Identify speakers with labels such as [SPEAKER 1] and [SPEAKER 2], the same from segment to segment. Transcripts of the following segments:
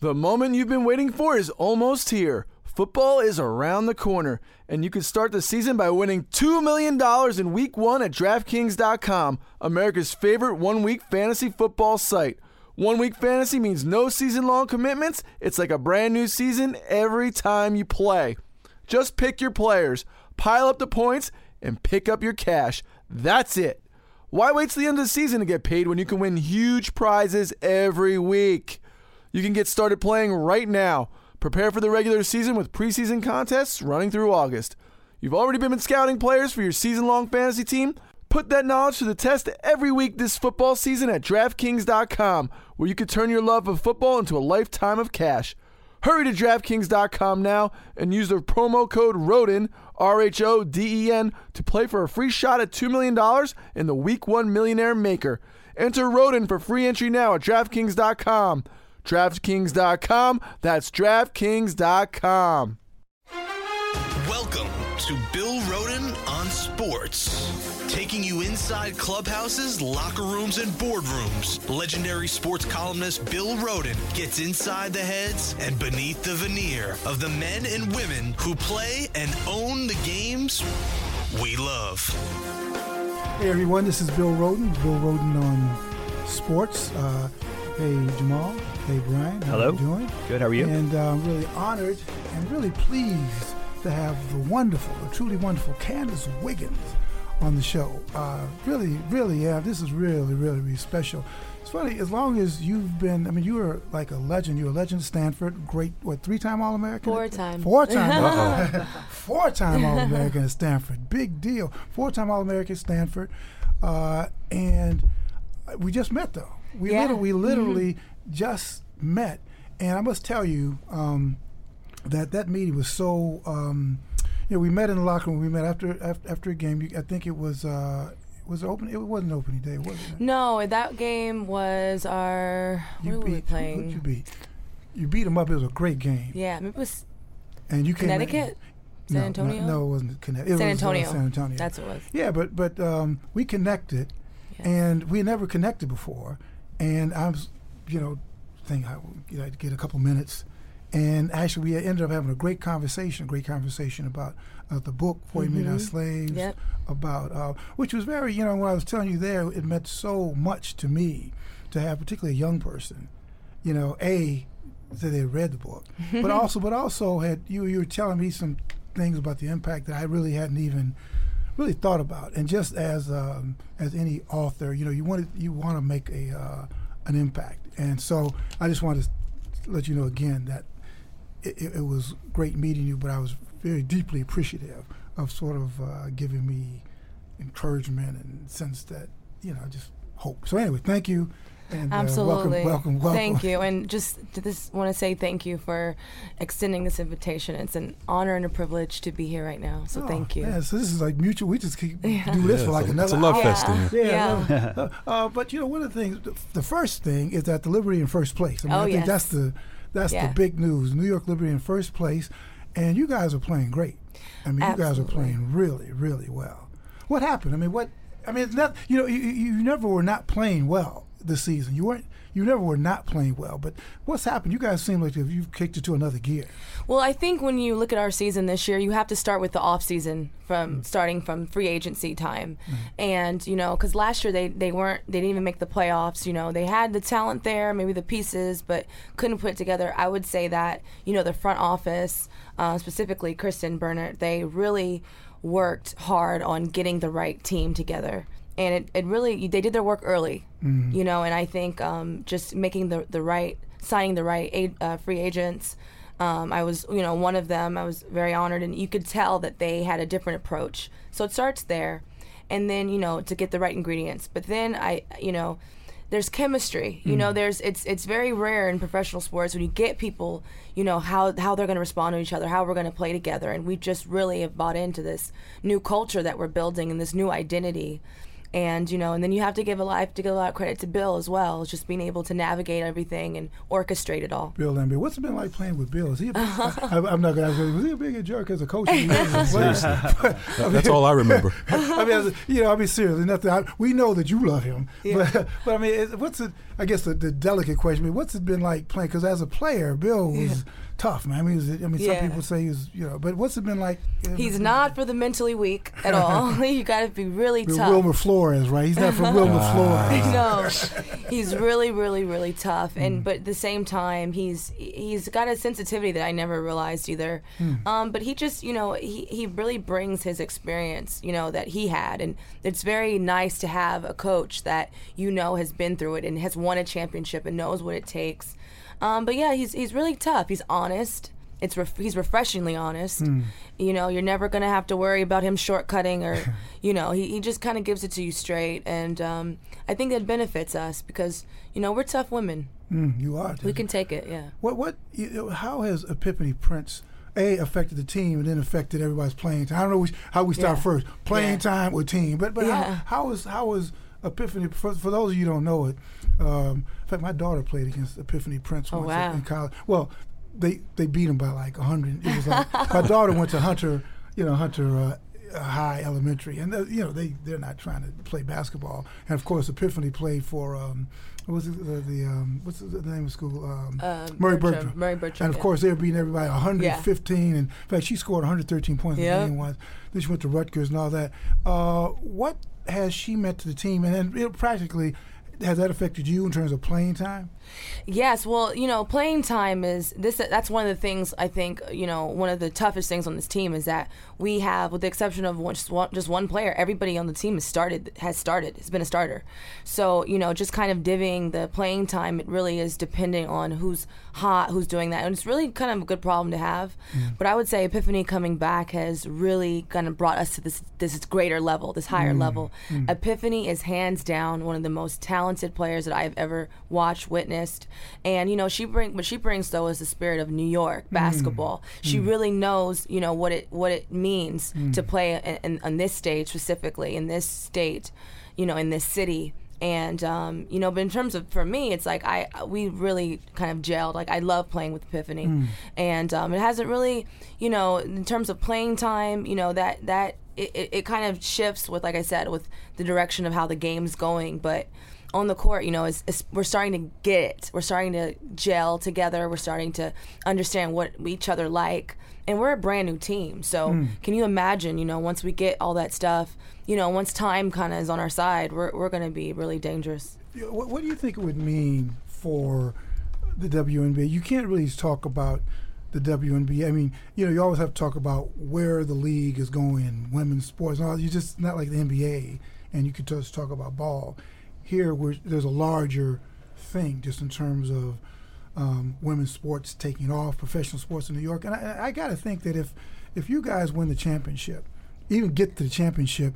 [SPEAKER 1] The moment you've been waiting for is almost here. Football is around the corner, and you can start the season by winning $2 million in week one at DraftKings.com, America's favorite one week fantasy football site. One week fantasy means no season long commitments. It's like a brand new season every time you play. Just pick your players, pile up the points, and pick up your cash. That's it. Why wait till the end of the season to get paid when you can win huge prizes every week? You can get started playing right now. Prepare for the regular season with preseason contests running through August. You've already been scouting players for your season long fantasy team? Put that knowledge to the test every week this football season at DraftKings.com, where you can turn your love of football into a lifetime of cash. Hurry to DraftKings.com now and use the promo code RHODEN, R H O D E N, to play for a free shot at $2 million in the Week 1 Millionaire Maker. Enter RHODEN for free entry now at DraftKings.com. DraftKings.com. That's DraftKings.com.
[SPEAKER 2] Welcome to Bill Rhoden on Sports. Taking you inside clubhouses, locker rooms, and boardrooms. Legendary sports columnist Bill Rhoden gets inside the heads and beneath the veneer of the men and women who play and own the games we love.
[SPEAKER 3] Hey everyone, this is Bill Rhoden. Bill Roden on sports. Uh, hey Jamal. Hey Brian. How
[SPEAKER 4] Hello.
[SPEAKER 3] you doing?
[SPEAKER 4] Good. How are you?
[SPEAKER 3] And uh, I'm really honored and really pleased to have the wonderful, the truly wonderful Candice Wiggins on the show. Uh, really, really, yeah. This is really, really, really special. It's funny. As long as you've been, I mean, you were like a legend. You're a legend at Stanford. Great, what, three-time All-American?
[SPEAKER 5] Four-time.
[SPEAKER 3] Four-time. Four-time All-American at Stanford. Big deal. Four-time All-American at Stanford. Uh, and we just met though. We
[SPEAKER 5] Yeah.
[SPEAKER 3] literally, we literally just met, and I must tell you um, that that meeting was so. Um, you know, we met in the locker room. We met after after, after a game. I think it was uh, was it open. It wasn't opening day, was it?
[SPEAKER 5] No, that game was our.
[SPEAKER 3] You
[SPEAKER 5] what were we
[SPEAKER 3] beat.
[SPEAKER 5] playing?
[SPEAKER 3] You beat? You beat them up. It was a great game.
[SPEAKER 5] Yeah, it was
[SPEAKER 3] And you
[SPEAKER 5] Connecticut. San
[SPEAKER 3] no, no-
[SPEAKER 5] Antonio?
[SPEAKER 3] No, it wasn't Connecticut. It
[SPEAKER 5] San
[SPEAKER 3] was, uh,
[SPEAKER 5] Antonio.
[SPEAKER 3] San Antonio.
[SPEAKER 5] That's what it was.
[SPEAKER 3] Yeah, but but um, we connected,
[SPEAKER 5] Yes.
[SPEAKER 3] and we never connected before. And I was, you know, think I I'd get a couple minutes, and actually we ended up having a great conversation, a great conversation about uh, the book Forty Million Slaves,
[SPEAKER 5] Mm-hmm. Yep.
[SPEAKER 3] about uh, which was very, you know, when I was telling you there, it meant so much to me to have particularly a young person, you know, a that they had read the book, but also but also had you you were telling me some things about the impact that I really hadn't even really thought about. And just as um, as any author, you know, you want to, you want to make a uh, an impact. And so I just wanted to let you know again that it, it, it was great meeting you, but I was very deeply appreciative of sort of uh, giving me encouragement and sense that you know just hope. So anyway, thank you. And, uh,
[SPEAKER 5] Absolutely.
[SPEAKER 3] welcome, welcome, welcome.
[SPEAKER 5] Thank you. And just to this want to say thank you for extending this invitation. It's an honor and a privilege to be here right now. So
[SPEAKER 3] Oh,
[SPEAKER 5] thank you.
[SPEAKER 3] Yeah, so this is like mutual. We just keep do this for like
[SPEAKER 6] it's a-
[SPEAKER 3] another
[SPEAKER 6] it's a love
[SPEAKER 3] hour.
[SPEAKER 6] fest in here.
[SPEAKER 3] Yeah.
[SPEAKER 5] Yeah.
[SPEAKER 3] no. uh, but you know, one of the things, the, the first thing is that the Liberty in first place. I mean,
[SPEAKER 5] Oh,
[SPEAKER 3] I think
[SPEAKER 5] yes.
[SPEAKER 3] that's the that's
[SPEAKER 5] Yeah.
[SPEAKER 3] the big news. New York Liberty in first place, and you guys are playing great. I mean, you guys are playing really, really well. What happened? I mean, what? I mean, it's not. You know, you, you you never were not playing well this season. You weren't. You never were not playing well. But what's happened? You guys seem like you've kicked it to another gear.
[SPEAKER 5] Well, I think when you look at our season this year, you have to start with the off season from starting from free agency time, and you know, because last year they they weren't they didn't even make the playoffs. You know, they had the talent there, maybe the pieces, but couldn't put it together. I would say that you know the front office, uh, specifically Kristin Bernert, they really worked hard on getting the right team together. And it, it really, they did their work early, you know, and I think um, just making the, the right, signing the right aid, uh, free agents, um, I was, you know, one of them. I was very honored, and you could tell that they had a different approach. So it starts there, and then you know to get the right ingredients. But then I, you know, there's chemistry. You know, there's it's it's very rare in professional sports when you get people, you know, how how they're going to respond to each other, how we're going to play together, and we just really have bought into this new culture that we're building and this new identity. And you know, and then you have to give a lot to give a lot of credit to Bill as well, just being able to navigate everything and orchestrate it all.
[SPEAKER 3] Bill Laimbeer, what's it been like playing with Bill? Is he? A, I, I'm not going to ask. Was he a big jerk as a coach?
[SPEAKER 4] Seriously, That's all I remember.
[SPEAKER 3] I mean, you know, I mean, seriously, nothing. I, we know that you love him,
[SPEAKER 5] Yeah.
[SPEAKER 3] but but I mean, it, what's it? I guess the, the delicate question. I mean, what's it been like playing? Because as a player, Bill was tough, man. I mean, was, I mean,
[SPEAKER 5] Yeah.
[SPEAKER 3] some people say he was, you know, but what's it been like?
[SPEAKER 5] He's not for the mentally weak at all. you got to be really
[SPEAKER 3] with
[SPEAKER 5] tough.
[SPEAKER 3] Wilmer Flores, right? He's not from Wilmer Flores.
[SPEAKER 5] no, he's really, really, really tough,
[SPEAKER 3] Mm.
[SPEAKER 5] and but at the same time, he's he's got a sensitivity that I never realized either.
[SPEAKER 3] Mm.
[SPEAKER 5] Um, but he just, you know, he he really brings his experience, you know, that he had, and it's very nice to have a coach that you know has been through it and has won a championship and knows what it takes. Um, but yeah, he's he's really tough. He's honest. It's ref- he's refreshingly honest. You know, you're never gonna have to worry about him shortcutting or, you know, he, he just kind of gives it to you straight, and um, I think that benefits us because you know we're tough women.
[SPEAKER 3] Mm, you are.
[SPEAKER 5] We can take it. Yeah.
[SPEAKER 3] What what? You how has Epiphany Prince a affected the team and then affected everybody's playing time? I don't know which, how we start
[SPEAKER 5] Yeah.
[SPEAKER 3] first, playing
[SPEAKER 5] Yeah.
[SPEAKER 3] time or team. But but
[SPEAKER 5] Yeah.
[SPEAKER 3] how how is how is Epiphany? For, for those of you who don't know it, um, in fact, my daughter played against Epiphany Prince
[SPEAKER 5] Oh,
[SPEAKER 3] once
[SPEAKER 5] wow.
[SPEAKER 3] in college. Well, they they beat him by like hundred. It was like my daughter went to Hunter, you know Hunter. Uh, High Elementary, and uh, you know they they're not trying to play basketball. And of course, Epiphany played for um, what was the, the um, what's the name of school? Um,
[SPEAKER 5] Uh,
[SPEAKER 3] Murry
[SPEAKER 5] Bergtraum-
[SPEAKER 3] Bergtraum.
[SPEAKER 5] Murry Bergtraum,
[SPEAKER 3] And of
[SPEAKER 5] yeah.
[SPEAKER 3] course, they were beating everybody 115. And in fact, she scored 113 points in
[SPEAKER 5] Yep.
[SPEAKER 3] the game once. Then she went to Rutgers and all that. Uh, what has she meant to the team? And then it, practically, has that affected you in terms of playing time?
[SPEAKER 5] Yes, well, you know, playing time is this. That's one of the things I think. You know, one of the toughest things on this team is that we have, with the exception of one, just one, just one player, everybody on the team has started. Has started. Has been a starter. So you know, just kind of divvying the playing time. It really is depending on who's hot, who's doing that, and it's really kind of a good problem to have. But I would say Epiphany coming back has really kind of brought us to this this greater level, this higher mm. level. Mm. Epiphany is hands down one of the most talented players that I've ever watched, witnessed, and you know she bring what she brings though is the spirit of New York basketball. She really knows you know what it what it means to play in, in, on this stage specifically in this state, you know, in this city. And um, you know, but in terms of for me, it's like I we really kind of gelled. Like I love playing with Epiphany, and um, it hasn't really, you know, in terms of playing time, you know that that it, it, it kind of shifts with, like I said, with the direction of how the game's going. But on the court, you know, it's, it's, we're starting to get it. We're starting to gel together. We're starting to understand what each other like, and we're a brand new team. So hmm. can you imagine, you know, once we get all that stuff, you know, once time kind of is on our side, we're we're going to be really dangerous.
[SPEAKER 3] What, what do you think it would mean for the WNBA? You can't really talk about the WNBA. I mean, you know, you always have to talk about where the league is going, women's sports. And all. You just not like the NBA, and you could just talk about ball. Here, there's a larger thing just in terms of um, women's sports taking off, professional sports in New York. And I, I got to think that if if you guys win the championship, even get to the championship,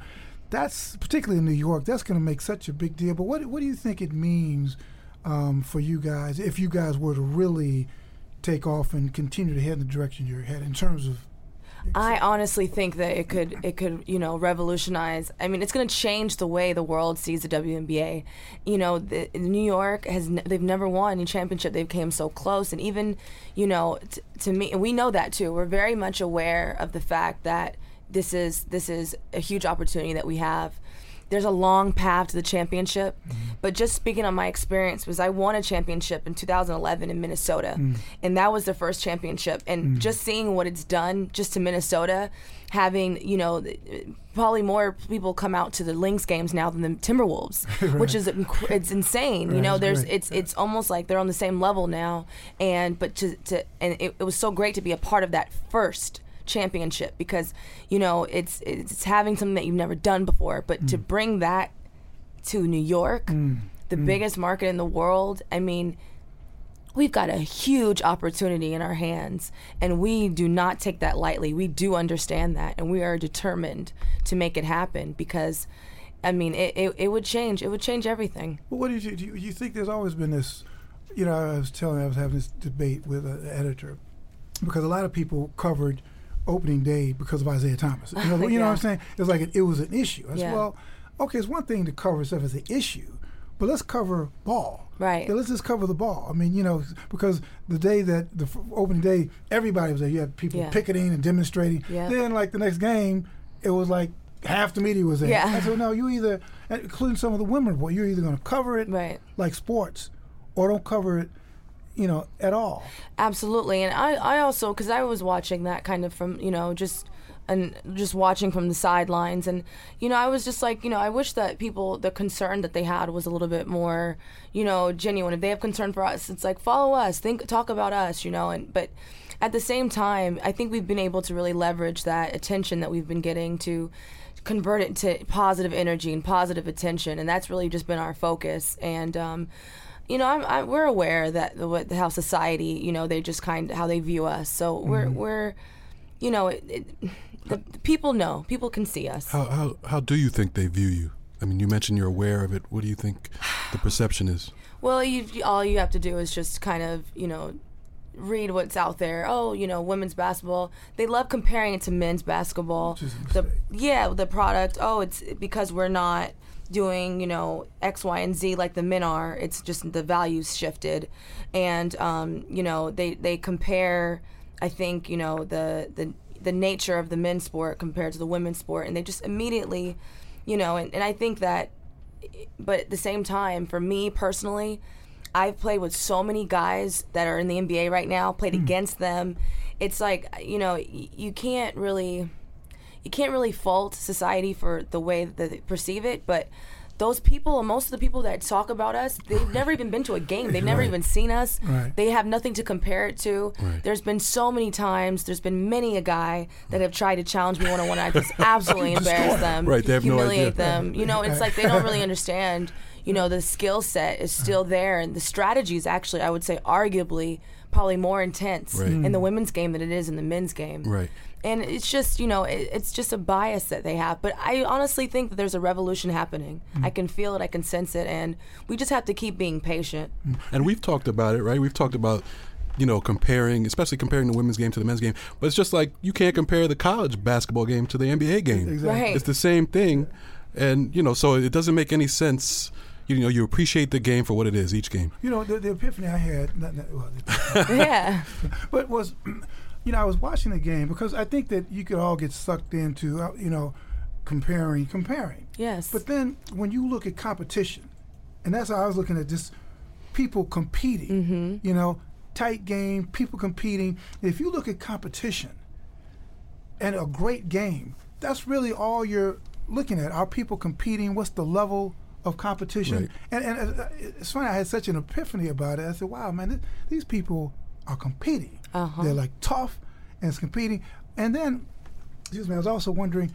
[SPEAKER 3] that's particularly in New York. That's going to make such a big deal. But what what do you think it means um, for you guys if you guys were to really take off and continue to head in the direction you're headed in terms of?
[SPEAKER 5] I honestly think that it could it could you know revolutionize. I mean, it's going to change the way the world sees the WNBA. You know, the, New York has n- they've never won any championship. They've came so close, and even you know t- to me, and we know that too. We're very much aware of the fact that this is this is a huge opportunity that we have. There's a long path to the championship, but just speaking on my experience, was I won a championship in 2011 in Minnesota, mm. and that was the first championship. And mm. just seeing what it's done just to Minnesota, having you know probably more people come out to the Lynx games now than the Timberwolves, which is it's insane. you know, there's
[SPEAKER 3] great.
[SPEAKER 5] it's it's almost like they're on the same level now, and but to to and it, it was so great to be a part of that first championship because you know it's it's having something that you've never done before but to mm. bring that to New York mm. the mm. biggest market in the world I mean we've got a huge opportunity in our hands and we do not take that lightly we do understand that and we are determined to make it happen because I mean it, it, it would change it would change everything
[SPEAKER 3] Well, what do you, do you you think? There's always been this. You know, I was telling, I was having this debate with an editor because a lot of people covered opening day because of Isaiah Thomas. You know, you know what I'm saying? It was like it, it was an issue. I said,
[SPEAKER 5] Yeah.
[SPEAKER 3] well, okay, it's one thing to cover stuff as an issue, but let's cover ball.
[SPEAKER 5] Right.
[SPEAKER 3] Yeah, let's just cover the ball. I mean, you know, because the day that the f- opening day, everybody was there. You had people
[SPEAKER 5] Yeah.
[SPEAKER 3] picketing and demonstrating.
[SPEAKER 5] Yeah.
[SPEAKER 3] Then, like the next game, it was like half the media was there.
[SPEAKER 5] Yeah.
[SPEAKER 3] I said, no, you either, including some of the women, boy, you're either going to cover it
[SPEAKER 5] Right.
[SPEAKER 3] like sports, or don't cover it, you know, at all.
[SPEAKER 5] Absolutely, and I, I also because I was watching that kind of from you know just and just watching from the sidelines, and you know I was just like you know I wish that people the concern that they had was a little bit more you know genuine. If they have concern for us, it's like follow us, think, talk about us, you know, and but. At the same time, I think we've been able to really leverage that attention that we've been getting to convert it to positive energy and positive attention, and that's really just been our focus. And um, you know, I'm, I, we're aware that the, what how society, you know, they just kind of how they view us. So we're mm-hmm. we're, you know, it, it, the, the people know, people can see us.
[SPEAKER 4] How, how how do you think they view you? I mean, you mentioned you're aware of it. What do you think the perception is?
[SPEAKER 5] Well, you all you have to do is just kind of, you know, read what's out there. Oh, you know, women's basketball. They love comparing it to men's basketball. The yeah, the product. Oh, it's because we're not doing you know X, Y, and Z like the men are. It's just the values shifted, and um, you know they they compare. I think you know the the the nature of the men's sport compared to the women's sport, and they just immediately, you know, and, and I think that but at the same time, for me personally, I've played with so many guys that are in the NBA right now, played against them. It's like, you know, y- you can't really you can't really fault society for the way that they perceive it, but those people, most of the people that talk about us, they've never even been to a game. They've never
[SPEAKER 3] Right.
[SPEAKER 5] even seen us.
[SPEAKER 3] Right.
[SPEAKER 5] They have nothing to compare it to.
[SPEAKER 4] Right.
[SPEAKER 5] There's been so many times, there's been many a guy that have tried to challenge me one on one. I just absolutely embarrass them,
[SPEAKER 4] Right, they have
[SPEAKER 5] humiliate
[SPEAKER 4] idea.
[SPEAKER 5] them. You know, it's like they don't really understand. You know, the skill set is still there, and the strategies, actually, I would say, arguably probably more intense
[SPEAKER 4] Right.
[SPEAKER 5] in the mm. women's game than it is in the men's game
[SPEAKER 4] Right.
[SPEAKER 5] and it's just you know it, it's just a bias that they have but i honestly think that there's a revolution happening mm. i can feel it i can sense it and we just have to keep being patient mm.
[SPEAKER 4] And we've talked about it, right? We've talked about, you know, comparing, especially comparing the women's game to the men's game. But it's just like you can't compare the college basketball game to the NBA game.
[SPEAKER 3] Exactly.
[SPEAKER 5] Right.
[SPEAKER 4] It's the same thing. And, you know, so it doesn't make any sense. You know, you appreciate the game for what it is, each game.
[SPEAKER 3] You know, the, the epiphany I had, not, not, well,
[SPEAKER 5] yeah
[SPEAKER 3] but was, you know, I was watching the game because I think that you could all get sucked into, uh, you know, comparing, comparing.
[SPEAKER 5] yes
[SPEAKER 3] But then when you look at competition, and that's how I was looking at just people competing,
[SPEAKER 5] Mm-hmm.
[SPEAKER 3] you know, tight game, people competing. If you look at competition and a great game, that's really all you're looking at. Are people competing? What's the level of competition?
[SPEAKER 4] Right.
[SPEAKER 3] And, and uh, it's funny, I had such an epiphany about it. I said, wow, man, th- these people are competing.
[SPEAKER 5] Uh-huh.
[SPEAKER 3] They're like tough and it's competing. And then, excuse me, I was also wondering,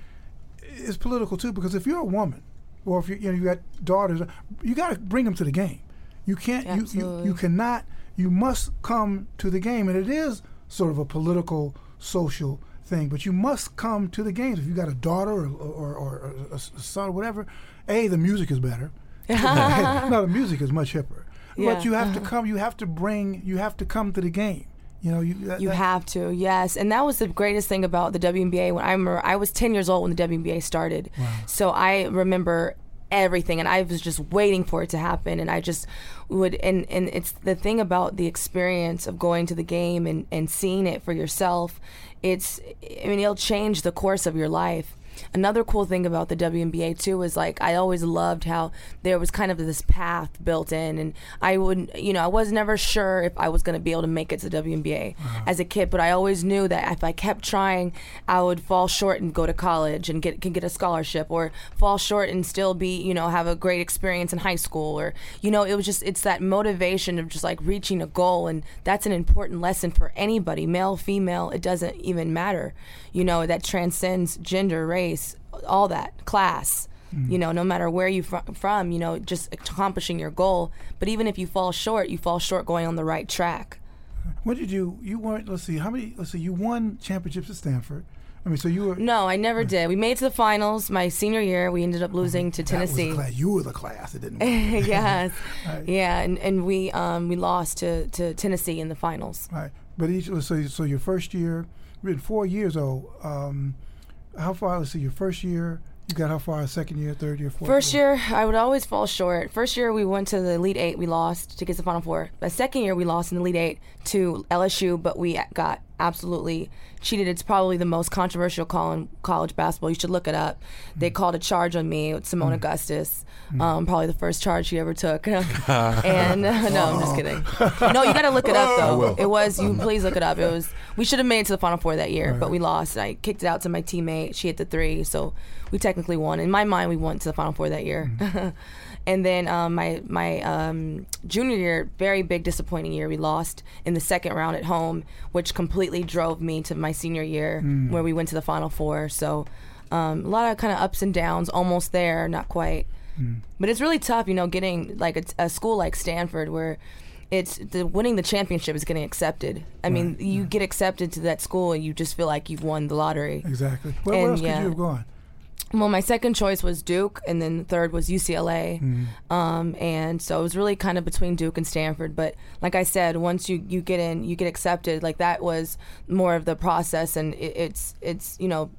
[SPEAKER 3] it's political too because if you're a woman or if you you know you got daughters, you got to bring them to the game. You can't. You, you
[SPEAKER 5] Absolutely.
[SPEAKER 3] you cannot. You must come to the game, and it is sort of a political, social thing. But you must come to the games. If you got a daughter or or, or a, a son or whatever, a the music is better. no, the music is much hipper.
[SPEAKER 5] Yeah.
[SPEAKER 3] But you have to uh-huh. come. You have to bring. You have to come to the game. You know. You that,
[SPEAKER 5] You
[SPEAKER 3] that-
[SPEAKER 5] have to, yes, and that was the greatest thing about the WNBA. When I remember, I was 10 years old when the WNBA started, so I remember everything, and I was just waiting for it to happen. And I just would, and and it's the thing about the experience of going to the game and and seeing it for yourself. It's, I mean, it'll change the course of your life. Another cool thing about the WNBA too is like I always loved how there was kind of this path built in, and I would, you know, I was never sure if I was going to be able to make it to WNBA uh-huh. as a kid, but I always knew that if I kept trying, I would fall short and go to college and get can get a scholarship, or fall short and still be, you know, have a great experience in high school, or you know, it was just it's that motivation of just like reaching a goal, and that's an important lesson for anybody, male, female, it doesn't even matter, you know, that transcends gender, race, all that, class. You know, no matter where you fr- from, you know, just accomplishing your goal. But even if you fall short, you fall short going on the right track.
[SPEAKER 3] What did you? You weren't. Let's see. How many? Let's see. You won championships at Stanford. I mean, so you were.
[SPEAKER 5] No, I never did. We made it to the finals my senior year. We ended up losing to Tennessee.
[SPEAKER 3] You were the class It didn't.
[SPEAKER 5] yes,
[SPEAKER 3] Right.
[SPEAKER 5] yeah, and, and we um, we lost to, to Tennessee in the finals.
[SPEAKER 3] Right. But each so so your first year, been four years old. Um, how far? Let's see. Your first year, You got how far? Second year, third year, fourth
[SPEAKER 5] First year, I would always fall short. First year, we went to the Elite Eight. We lost to get to the Final Four. The second year, we lost in the Elite Eight to LSU, but we got absolutely cheated. It's probably the most controversial call in college basketball. You should look it up. They called a charge on me with Seimone mm. Augustus. Mm. Um, probably the first charge she ever took. and uh, no, I'm just kidding. No, you got to look it up though. It was you. Please look it up. It was. We should have made it to the Final Four that year, but we lost. I kicked it out to my teammate. She hit the three, so we technically won. In my mind, we went to the Final Four that year. Mm. And then um, my my um, junior year, very big disappointing year. We lost in the second round at home, which completely drove me to my senior year, where we went to the Final Four. So um, a lot of kind of ups and downs. Almost there, not quite. But it's really tough, you know, getting like a, a school like Stanford where it's the winning the championship is getting accepted. I mean,
[SPEAKER 3] Right,
[SPEAKER 5] you get accepted to that school and you just feel like you've won the lottery.
[SPEAKER 3] Exactly. Where, where else
[SPEAKER 5] yeah.
[SPEAKER 3] could you have gone?
[SPEAKER 5] Well, my second choice was Duke, and then third was UCLA. Um, and so it was really kind of between Duke and Stanford. But like I said, once you, you get in, you get accepted. Like that was more of the process, and it, it's it's you know.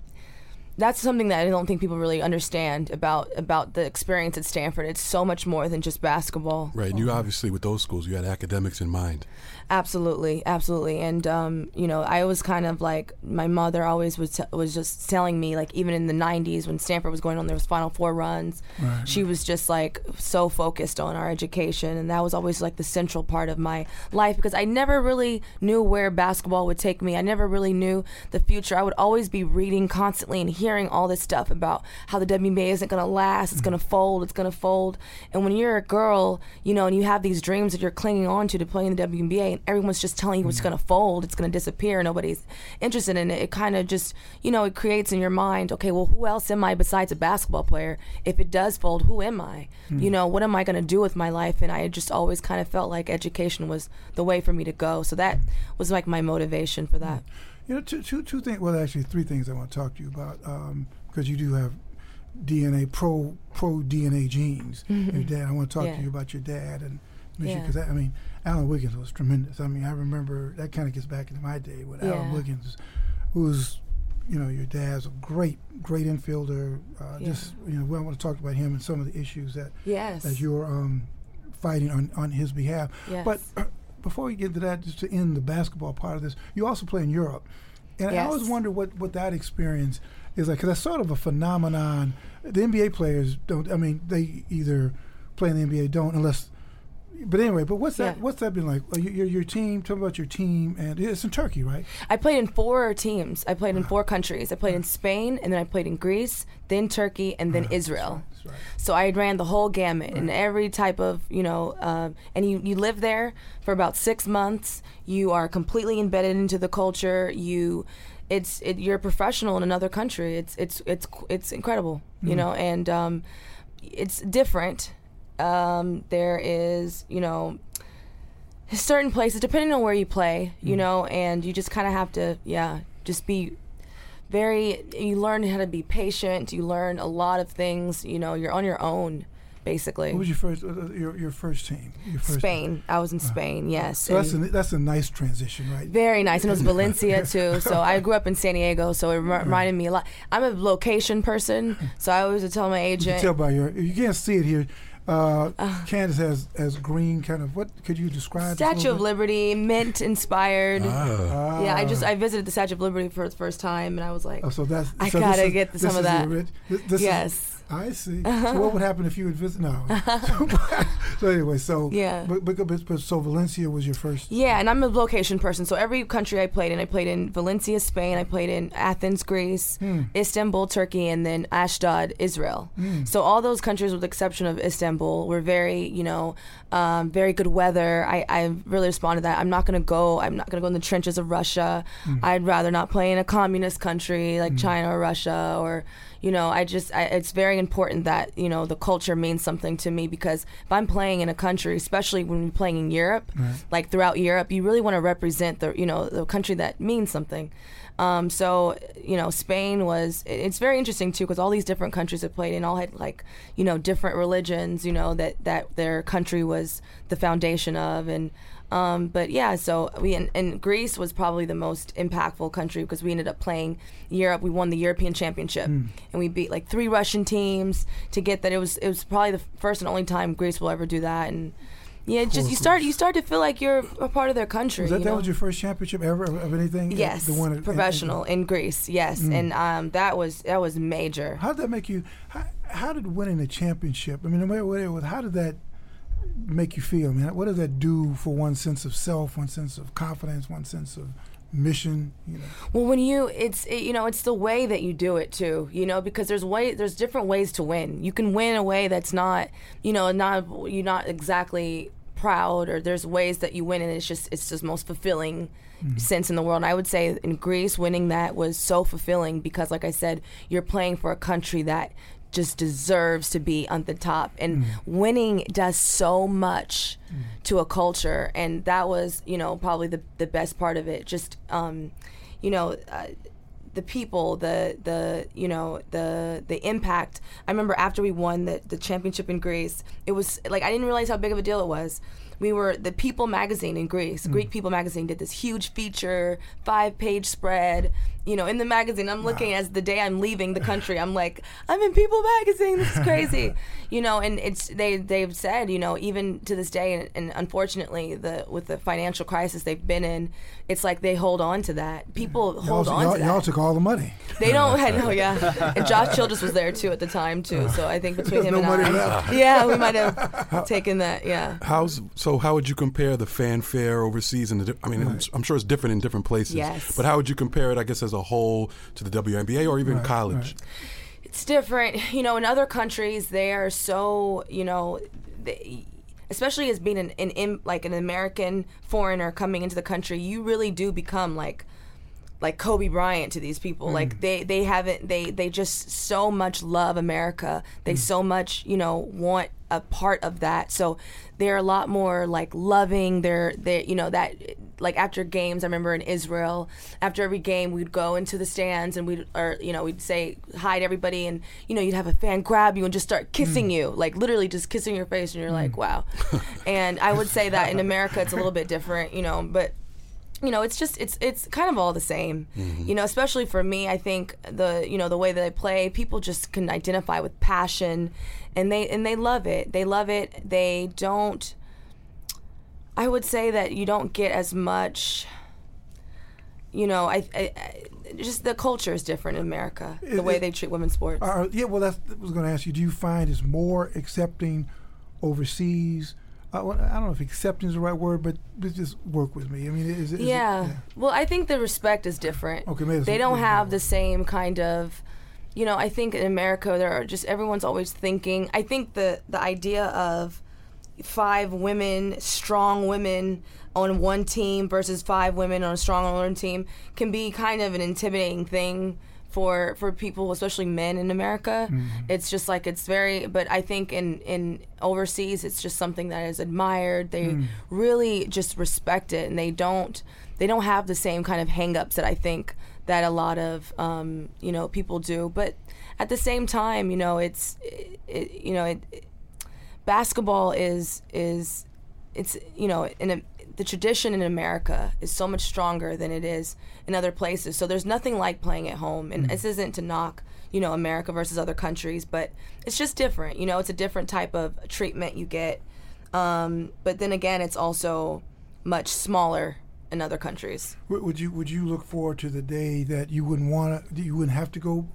[SPEAKER 5] That's something that I don't think people really understand about about the experience at Stanford. It's so much more than just basketball.
[SPEAKER 4] Right, and you obviously with those schools, you had academics in mind.
[SPEAKER 5] Absolutely, absolutely, and um, you know, I was kind of like my mother always was t- was just telling me like even in the '90s when Stanford was going on those Final Four runs,
[SPEAKER 3] Right,
[SPEAKER 5] she was just like so focused on our education, and that was always like the central part of my life because I never really knew where basketball would take me. I never really knew the future. I would always be reading constantly and hearing all this stuff about how the WNBA isn't going to last, it's going to fold, it's going to fold, and when you're a girl, you know, and you have these dreams that you're clinging on to to play in the WNBA, and everyone's just telling you it's going to fold, it's going to disappear, nobody's interested in it. It kind of just, you know, it creates in your mind, okay, well, who else am I besides a basketball player? If it does fold, who am I? Hmm. You know, what am I going to do with my life? And I just always kind of felt like education was the way for me to go. So that was like my motivation for that.
[SPEAKER 3] You know, two, two, two things. Well, actually, three things I want to talk to you about um, because you do have DNA pro pro DNA genes. Mm-hmm. Your dad. I want to talk
[SPEAKER 5] Yeah.
[SPEAKER 3] to you about your dad and
[SPEAKER 5] Yeah.
[SPEAKER 3] because I mean, Alan Wiggins was tremendous. I mean, I remember that kind of gets back into my day with Alan Wiggins, who's you know your dad's a great great infielder. Uh,
[SPEAKER 5] Yeah.
[SPEAKER 3] Just you know, we want to talk about him and some of the issues that
[SPEAKER 5] Yes.
[SPEAKER 3] that you're um, fighting on on his behalf.
[SPEAKER 5] Yes.
[SPEAKER 3] But uh, before we get to that, just to end the basketball part of this, you also play in Europe, and I always wonder what what that experience is like because that's sort of a phenomenon. The NBA players don't. I mean, they either play in the NBA, don't unless. But anyway, but what's that?
[SPEAKER 5] Yeah.
[SPEAKER 3] What's that been like? Uh, your, your your team. Tell me about your team, and it's in Turkey, right?
[SPEAKER 5] I played in four teams. I played in four countries. I played in Spain, and then I played in Greece, then Turkey, and then Israel.
[SPEAKER 3] That's right.
[SPEAKER 5] So I ran the whole gamut in every type of, you know, uh, and you, you live there for about six months. You are completely embedded into the culture. You, it's it, you're a professional in another country. It's it's it's it's incredible, you know, and um, it's different. Um, there is, you know, certain places depending on where you play, you know, and you just kind of have to, yeah, just be very you learn how to be patient you learn a lot of things you know you're on your own basically.
[SPEAKER 3] What was your first uh, uh, your your first team? Your first
[SPEAKER 5] spain. i was in spain yes
[SPEAKER 3] So that's a that's a nice transition, right?
[SPEAKER 5] very nice and it was valencia too so i grew up in san diego so it rem- reminded me a lot. I'm a location person so i always would tell my
[SPEAKER 3] You
[SPEAKER 5] agent
[SPEAKER 3] tell by your you can't see it here. Uh, Candice has has green kind of what could you describe? this a
[SPEAKER 5] statue of liberty mint inspired.
[SPEAKER 4] Ah,
[SPEAKER 5] yeah i just i visited the statue of liberty for the first time and i was like
[SPEAKER 3] Oh, so that's
[SPEAKER 5] I
[SPEAKER 3] so
[SPEAKER 5] gotta
[SPEAKER 3] is-
[SPEAKER 5] get
[SPEAKER 3] this
[SPEAKER 5] some of
[SPEAKER 3] is
[SPEAKER 5] that.
[SPEAKER 3] orig- this, this is-
[SPEAKER 5] yes
[SPEAKER 3] I see. So what would happen if you would visit? No. so anyway, so
[SPEAKER 5] Yeah.
[SPEAKER 3] But, but, but, so Valencia was your first.
[SPEAKER 5] Yeah, and I'm a location person. So every country I played in, I played in Valencia, Spain. I played in Athens, Greece,
[SPEAKER 3] Hmm.
[SPEAKER 5] Istanbul, Turkey, and then Ashdod, Israel.
[SPEAKER 3] Hmm.
[SPEAKER 5] So all those countries, with the exception of Istanbul, were very, you know, um, very good weather. I, I really responded to that. I'm not going to go. I'm not going to go in the trenches of Russia.
[SPEAKER 3] Hmm.
[SPEAKER 5] I'd rather not play in a communist country like China or Russia or. You know, I just, I, it's very important that, you know, the culture means something to me because if I'm playing in a country, especially when we're playing in Europe, like throughout Europe, you really want to represent the, you know, the country that means something. Um, so, you know, Spain was, it's very interesting too because all these different countries have played in all had like, you know, different religions, you know, that, that their country was the foundation of. And, Um, but yeah, so we and, and Greece was probably the most impactful country because we ended up playing Europe. We won the European Championship, and we beat like three Russian teams to get that. It was it was probably the first and only time Greece will ever do that. And yeah, it just you start you start to feel like you're a part of their country.
[SPEAKER 3] Was that,
[SPEAKER 5] you
[SPEAKER 3] that
[SPEAKER 5] know?
[SPEAKER 3] was your first championship ever of, of anything?
[SPEAKER 5] Yes,
[SPEAKER 3] the one at-
[SPEAKER 5] professional in Greece. Yes, and um, that was that was major.
[SPEAKER 3] How did that make you? How, how did winning the championship? I mean, no matter what it was, how did that make you feel? I mean, what does that do for one sense of self, one sense of confidence, one sense of mission? You know,
[SPEAKER 5] Well, when you, it's it, you know, it's the way that you do it too. You know, because there's way, there's different ways to win. You can win a way that's not, you know, not you're not exactly proud, or there's ways that you win, and it's just it's just most fulfilling mm-hmm. sense in the world. And I would say in Greece, winning that was so fulfilling because, like I said, you're playing for a country that just deserves to be on the top. And winning does so much to a culture. And that was you know probably the, the best part of it. Just um, you know uh, the people the the you know the the impact. I remember after we won the, the championship in greece it was like i didn't realize how big of a deal it was we were the people magazine in greece mm. greek people magazine did this huge feature five page spread you know in the magazine i'm looking as the day i'm leaving the country i'm like i'm in people magazine this is crazy you know and it's they they've said you know even to this day and, and unfortunately the with the financial crisis they've been in it's like they hold on to that mm. people
[SPEAKER 3] y'all,
[SPEAKER 5] hold on
[SPEAKER 3] y'all,
[SPEAKER 5] to that
[SPEAKER 3] y'all took all the money.
[SPEAKER 5] they don't. I know, yeah. And Josh Childress was there too at the time too. So I think between him
[SPEAKER 3] no
[SPEAKER 5] and
[SPEAKER 3] money
[SPEAKER 5] I,
[SPEAKER 3] left.
[SPEAKER 5] yeah, we might have taken that. Yeah.
[SPEAKER 4] How's so? So, how would you compare the fanfare overseas? And I mean, I'm- I'm sure it's different in different places.
[SPEAKER 5] Yes.
[SPEAKER 4] But how would you compare it? I guess as a whole to the WNBA or even
[SPEAKER 3] Right,
[SPEAKER 4] college.
[SPEAKER 5] It's different. You know, in other countries, they are so. You know, they, especially as being an, an im- like an American foreigner coming into the country, you really do become like like Kobe Bryant to these people. Like mm. they they haven't they they just so much love America. They mm. so much you know want a part of that. So they're a lot more like loving. They're they you know that like after games. I remember in Israel after every game we'd go into the stands and we'd or you know we'd say hi to everybody and you know you'd have a fan grab you and just start kissing mm. you like literally just kissing your face and you're mm. like wow. and I would say that in America it's a little bit different. You know, but you know, it's just it's it's kind of all the same. You know, especially for me, I think the you know the way that I play, people just can identify with passion, and they and they love it. They love it. They don't. I would say that you don't get as much. You know, I, I, I just the culture is different in America. The way
[SPEAKER 3] it-
[SPEAKER 5] they treat women's sports.
[SPEAKER 3] Uh, yeah, well, that's, I was going to ask you. Do you find it's more accepting overseas? I don't know if accepting is the right word, but, but just work with me. I mean, is, it- is
[SPEAKER 5] yeah.
[SPEAKER 3] It,
[SPEAKER 5] Well, I think the respect is different.
[SPEAKER 3] Okay,
[SPEAKER 5] they don't have
[SPEAKER 3] yeah.
[SPEAKER 5] the same kind of you know, I think in America there are just everyone's always thinking. I think the the idea of five women, strong women on one team versus five women on a strong on team can be kind of an intimidating thing for for people, especially men in America. It's just like it's very. But I think in in overseas, it's just something that is admired. They really just respect it, and they don't they don't have the same kind of hangups that I think that a lot of um, you know people do. But at the same time, you know, it's it, it, you know it, it- basketball is is it's you know in a, the tradition in America is so much stronger than it is in other places. So there's nothing like playing at home, and this isn't to knock you know America versus other countries, but it's just different. You know, it's a different type of treatment you get. Um, but then again, it's also much smaller in other countries.
[SPEAKER 3] Would you would you look forward to the day that you wouldn't want to you wouldn't have to go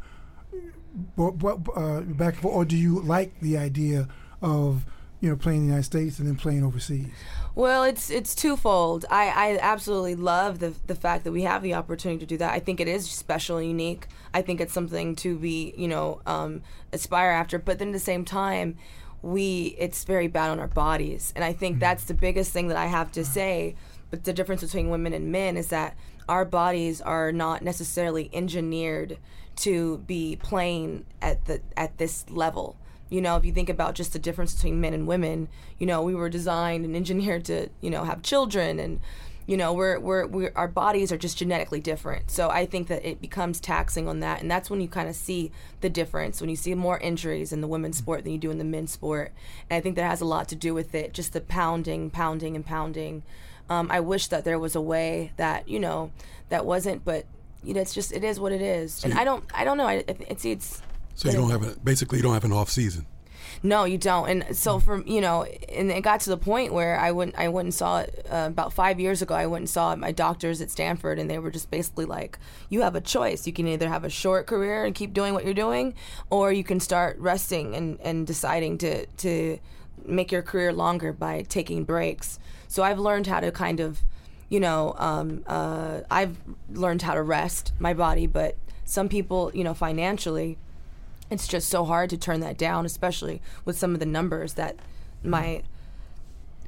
[SPEAKER 3] bu- bu- uh, back and forth, or do you like the idea of you know playing in the United States and then playing overseas?
[SPEAKER 5] Well, it's it's twofold. I, I absolutely love the the fact that we have the opportunity to do that. I think it is special and unique. I think it's something to be you know um, aspire after. But then at the same time, we it's very bad on our bodies, and I think that's the biggest thing that I have to say. But the difference between women and men is that our bodies are not necessarily engineered to be playing at the at this level. You know, if you think about just the difference between men and women, you know, we were designed and engineered to, you know, have children and you know, we're, we're, we're our bodies are just genetically different. So I think that it becomes taxing on that. And that's when you kind of see the difference, when you see more injuries in the women's sport than you do in the men's sport. And I think that has a lot to do with it, just the pounding, pounding, and pounding. Um, I wish that there was a way that you know that wasn't, but you know, it's just it is what it is. and I don't I don't know. I, it's it's
[SPEAKER 4] So you don't have a basically you don't have an off season.
[SPEAKER 5] no, you don't. And so from you know, and it got to the point where I went I and saw it uh, about five years ago. I went and saw my doctors at Stanford, and they were just basically like, "You have a choice. You can either have a short career and keep doing what you're doing, or you can start resting and and deciding to to make your career longer by taking breaks." So I've learned how to kind of, you know, um, uh, I've learned how to rest my body, but some people, you know, financially it's just so hard to turn that down, especially with some of the numbers that my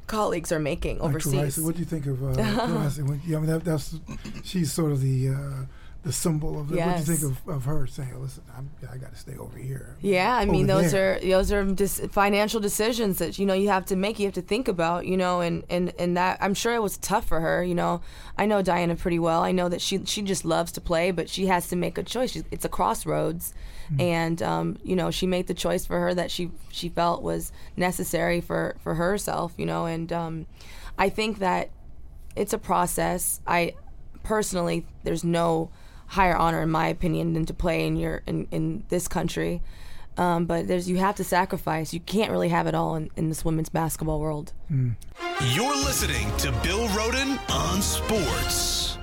[SPEAKER 5] colleagues are making
[SPEAKER 3] Like
[SPEAKER 5] overseas.
[SPEAKER 3] Taurasi, what do you think of uh, Taurasi? I mean, that, that's she's sort of the uh, the symbol of it. What do you think of, of her saying, "Listen, I'm, I got to stay over here"?
[SPEAKER 5] Yeah, I mean those
[SPEAKER 3] there?
[SPEAKER 5] are those are dis- financial decisions that you know you have to make, you have to think about, you know, and and and that I'm sure it was tough for her, you know. I know Diana pretty well. I know that she she just loves to play, but she has to make a choice. She's, it's a crossroads,
[SPEAKER 3] Hmm.
[SPEAKER 5] and um, you know she made the choice for her that she she felt was necessary for for herself, you know, and um, I think that it's a process. I personally, there's no higher honor in my opinion than to play in your in, in this country. Um, but there's you have to sacrifice. You can't really have it all in, in this women's basketball world.
[SPEAKER 2] You're listening to Bill Rhoden on sports.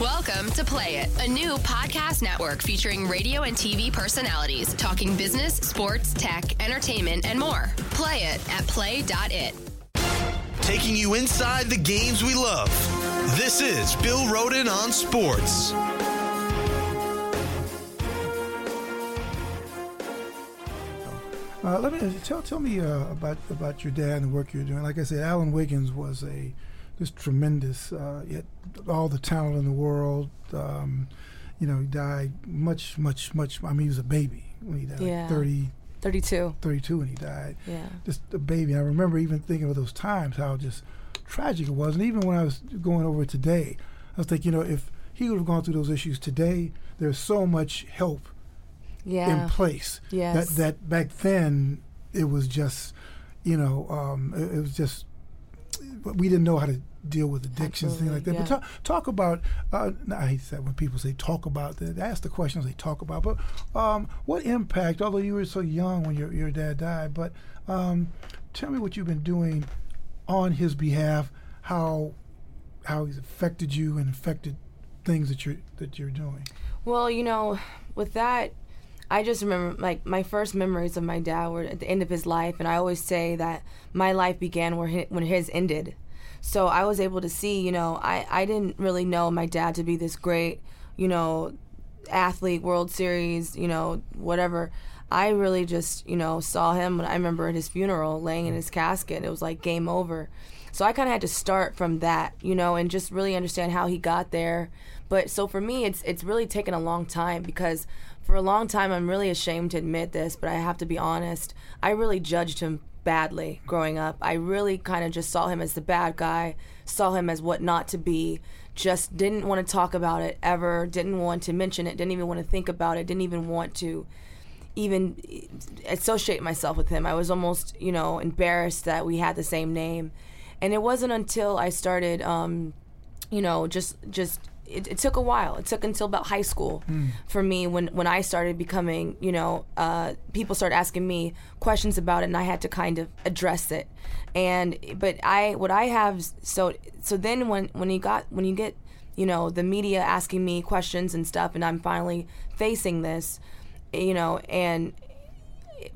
[SPEAKER 6] Welcome to Play It, a new podcast network featuring radio and TV personalities talking business, sports, tech, entertainment, and more. Play it at play.it.
[SPEAKER 2] Taking you inside the games we love. This is Bill Rhoden on sports.
[SPEAKER 3] Uh, let me tell tell me uh, about about your dad and the work you're doing. Like I said, Alan Wiggins was a just tremendous. Uh, yet all the talent in the world. Um, you know, he died much, much, much. I mean, he was a baby when he died.
[SPEAKER 5] Yeah.
[SPEAKER 3] Like 30,
[SPEAKER 5] 32.
[SPEAKER 3] 32 when he died.
[SPEAKER 5] Yeah.
[SPEAKER 3] Just a baby. I remember even thinking of those times how just tragic it was. And even when I was going over today, I was thinking, you know, if he would have gone through those issues today, there's so much help
[SPEAKER 5] Yeah.
[SPEAKER 3] in place.
[SPEAKER 5] Yes.
[SPEAKER 3] That that back then it was just, you know, um, it, it was just we didn't know how to deal with addictions, things like that.
[SPEAKER 5] Absolutely,
[SPEAKER 3] But talk talk about. Uh, I hate that when people say talk about. They ask the questions they talk about. But um, what impact? Although you were so young when your your dad died, but um, tell me what you've been doing on his behalf. How how he's affected you and affected things that you're that you're doing.
[SPEAKER 5] Well, you know, with that, I just remember like my first memories of my dad were at the end of his life, and I always say that my life began where hi when his ended. So I was able to see, you know, I I didn't really know my dad to be this great, you know, athlete, World Series, you know, whatever. I really just, you know, saw him when I remember at his funeral, laying in his casket. It was like game over. So I kind of had to start from that, you know, and just really understand how he got there. But so for me, it's it's really taken a long time because for a long time I'm really ashamed to admit this, but I have to be honest. I really judged him badly growing up. I really kind of just saw him as the bad guy, saw him as what not to be. Just didn't want to talk about it ever. Didn't want to mention it. Didn't even want to think about it. Didn't even want to even associate myself with him. I was almost, you know, embarrassed that we had the same name. And it wasn't until I started, um, you know, just just it, it took a while. It took until about high school for me when when I started becoming, you know, uh, people started asking me questions about it, and I had to kind of address it. And but I what I have so so then when when you got when you get you know the media asking me questions and stuff, and I'm finally facing this, you know, and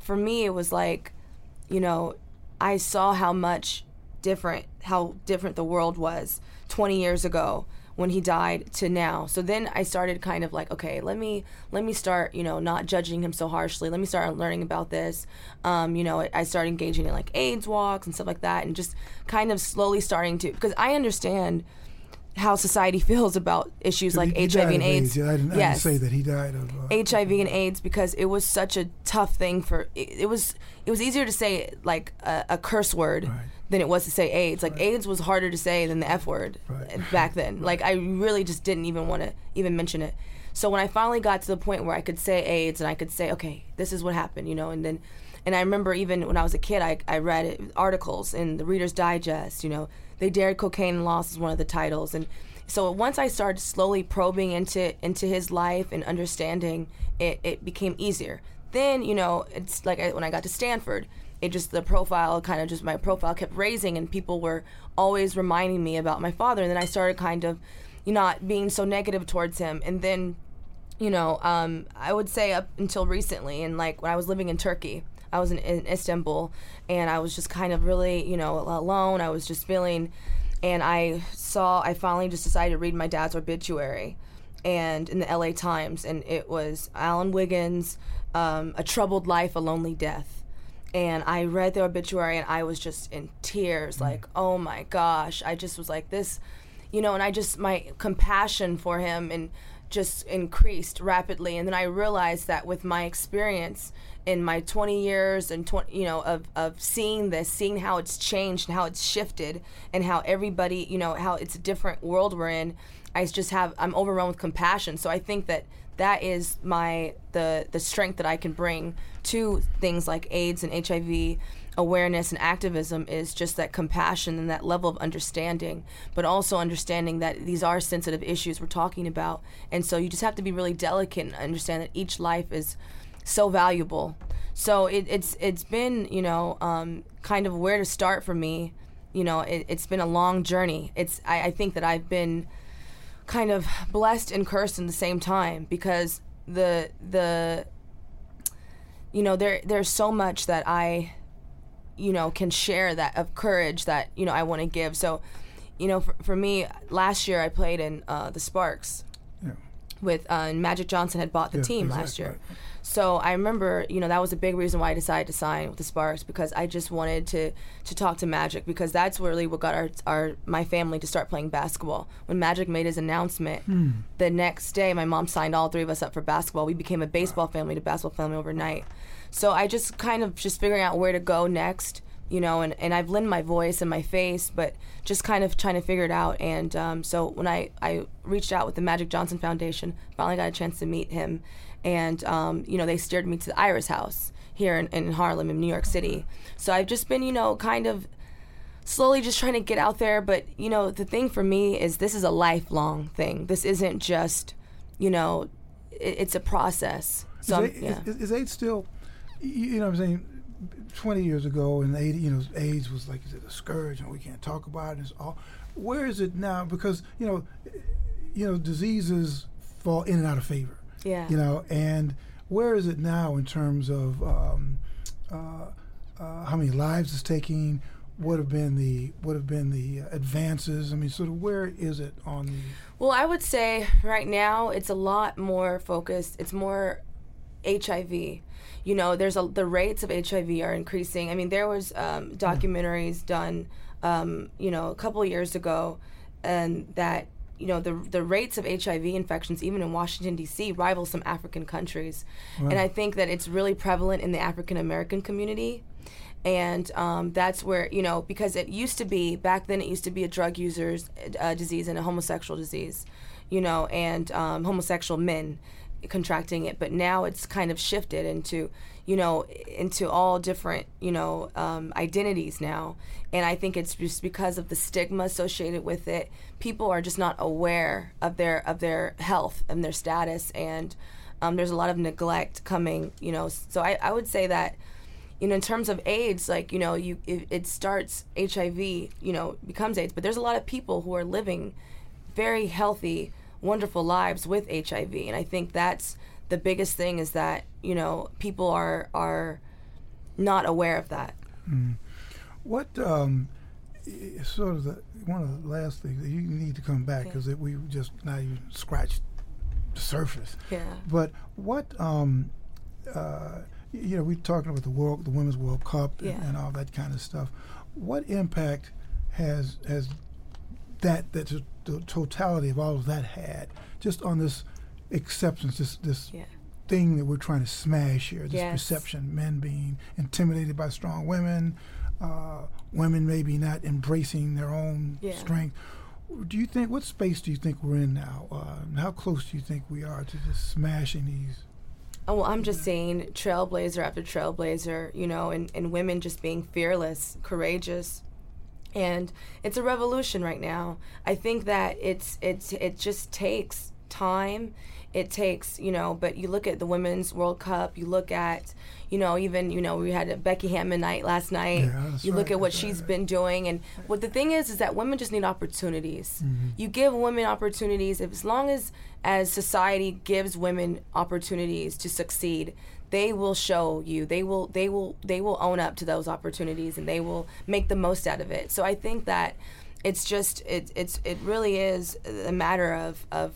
[SPEAKER 5] for me it was like you know i saw how much different how different the world was 20 years ago when he died to now. So then i started kind of like okay let me let me start you know not judging him so harshly. Let me start learning about this. Um, you know i started engaging in like aids walks and stuff like that and just kind of slowly starting to because i understand how society feels about issues like
[SPEAKER 3] He- he
[SPEAKER 5] hiv and
[SPEAKER 3] of
[SPEAKER 5] aids.
[SPEAKER 3] Yeah, I didn't, I didn't say that he died of. Uh,
[SPEAKER 5] HIV and AIDS because it was such a tough thing for it, it was it was easier to say like a, a curse word
[SPEAKER 3] Right.
[SPEAKER 5] Than it was to say AIDS. Like AIDS was harder to say than the F word
[SPEAKER 3] Right.
[SPEAKER 5] back then. Like I really just didn't even want to even mention it. So when I finally got to the point where I could say AIDS and I could say, okay, this is what happened, you know, and then And I remember even when I was a kid, I, I read articles in the Reader's Digest. You know, they dared cocaine and lost is one of the titles, and so once I started slowly probing into into his life and understanding, it, it became easier. Then you know, it's like I, when I got to Stanford, it just the profile kind of just my profile kept raising, and people were always reminding me about my father. And then I started kind of, you know, not being so negative towards him, and then you know, um, I would say up until recently, and like when I was living in Turkey, I was in, in, Istanbul, and I was just kind of really, you know, alone. I was just feeling, and I saw, I finally just decided to read my dad's obituary, and in the L.A. Times, and it was Alan Wiggins, um, a troubled life, a lonely death. And I read the obituary, and I was just in tears, mm. like, oh my gosh, I just was like this, you know, and I just my compassion for him and just increased rapidly. And then i realized that with my experience in my 20 years and 20 you know of, of seeing this seeing how it's changed and how it's shifted and how everybody you know how it's a different world we're in i just have i'm overwhelmed with compassion. So i think that that is my the the strength that i can bring to things like aids and hiv awareness and activism is just that compassion and that level of understanding, but also understanding that these are sensitive issues we're talking about. And so you just have to be really delicate and understand that each life is so valuable. So it, it's it's been you know um, kind of where to start for me. You know, it, has been a long journey. It's I, I think that I've been kind of blessed and cursed in the same time because the the you know there there's so much that I you know can share that of courage that you know I want to give. So, you know, for, for me, last year I played in uh, the Sparks
[SPEAKER 3] Yeah.
[SPEAKER 5] with uh, and Magic Johnson had bought the
[SPEAKER 3] Yeah,
[SPEAKER 5] team
[SPEAKER 3] exactly,
[SPEAKER 5] last year.
[SPEAKER 3] right.
[SPEAKER 5] So I remember, you know, that was a big reason why I decided to sign with the Sparks because I just wanted to to talk to Magic because that's really what got our our my family to start playing basketball. When Magic made his announcement,
[SPEAKER 3] Hmm.
[SPEAKER 5] the next day my mom signed all three of us up for basketball. We became a baseball family to basketball family overnight. So I just kind of just figuring out where to go next, you know, and, and I've lent my voice and my face, but just kind of trying to figure it out. And um, so when I, I reached out with the Magic Johnson Foundation, finally got a chance to meet him. And, um, you know, they steered me to the Iris House here in, in Harlem, in New York City. So I've just been, you know, kind of slowly just trying to get out there. But, you know, the thing for me is this is a lifelong thing. This isn't just, you know, it, it's a process. So,
[SPEAKER 3] is,
[SPEAKER 5] yeah.
[SPEAKER 3] AIDS, is, is AIDS still, you, know what I'm saying, 20 years ago, and 80, you know, AIDS was like you said, a scourge, and we can't talk about it. It's all. Where is it now? Because you know, you know, diseases fall in and out of favor.
[SPEAKER 5] Yeah.
[SPEAKER 3] You know, and where is it now in terms of um, uh, uh, how many lives it's taking? What have been the what have been the uh, advances? I mean, sort of where is it on the
[SPEAKER 5] Well, I would say right now it's a lot more focused. It's more HIV. You know, there's a the rates of HIV are increasing. I mean, there was um, documentaries done, um, you know, a couple of years ago, and that you know the the rates of HIV infections even in Washington D.C. rival some African countries, and I think that it's really prevalent in the African American community. And um, that's where you know because it used to be back then it used to be a drug users uh, disease and a homosexual disease you know and um, homosexual men contracting it. But now it's kind of shifted into you know into all different you know um, identities now. And i think it's just because of the stigma associated with it people are just not aware of their of their health and their status. And um, there's a lot of neglect coming you know. So I, I would say that you know, in terms of AIDS, like you know, you it, it starts HIV, you know, becomes AIDS, but there's a lot of people who are living very healthy, wonderful lives with HIV, and I think that's the biggest thing is that you know people are are not aware of that.
[SPEAKER 3] What um, sort of the one of the last things that you need to come back because we just now you scratched the surface.
[SPEAKER 5] Yeah.
[SPEAKER 3] But what um, uh, you know, we're talking about the world, the Women's World Cup, and,
[SPEAKER 5] Yeah.
[SPEAKER 3] and all that kind of stuff. What impact has has that that the totality of all of that had just on this acceptance, this this
[SPEAKER 5] Yeah.
[SPEAKER 3] thing that we're trying to smash here, this
[SPEAKER 5] Yes.
[SPEAKER 3] perception, men being intimidated by strong women, uh, women maybe not embracing their own
[SPEAKER 5] Yeah.
[SPEAKER 3] strength. Do you think what space do you think we're in now? Uh, how close do you think we are to just smashing these?
[SPEAKER 5] Oh, well, I'm just saying trailblazer after trailblazer, you know, and, and women just being fearless, courageous. And it's a revolution right now. I think that it's it's it just takes time. It takes, you know, but you look at the women's World Cup, you look at, you know, even, you know, we had a Becky Hammon night last night.
[SPEAKER 3] Yeah,
[SPEAKER 5] you look
[SPEAKER 3] right,
[SPEAKER 5] at what she's
[SPEAKER 3] right.
[SPEAKER 5] been doing and what the thing is is that women just need opportunities.
[SPEAKER 3] Mm-hmm.
[SPEAKER 5] You give women opportunities if as long as as society gives women opportunities to succeed, they will show you. They will they will they will own up to those opportunities and they will make the most out of it. So I think that it's just it it's it really is a matter of of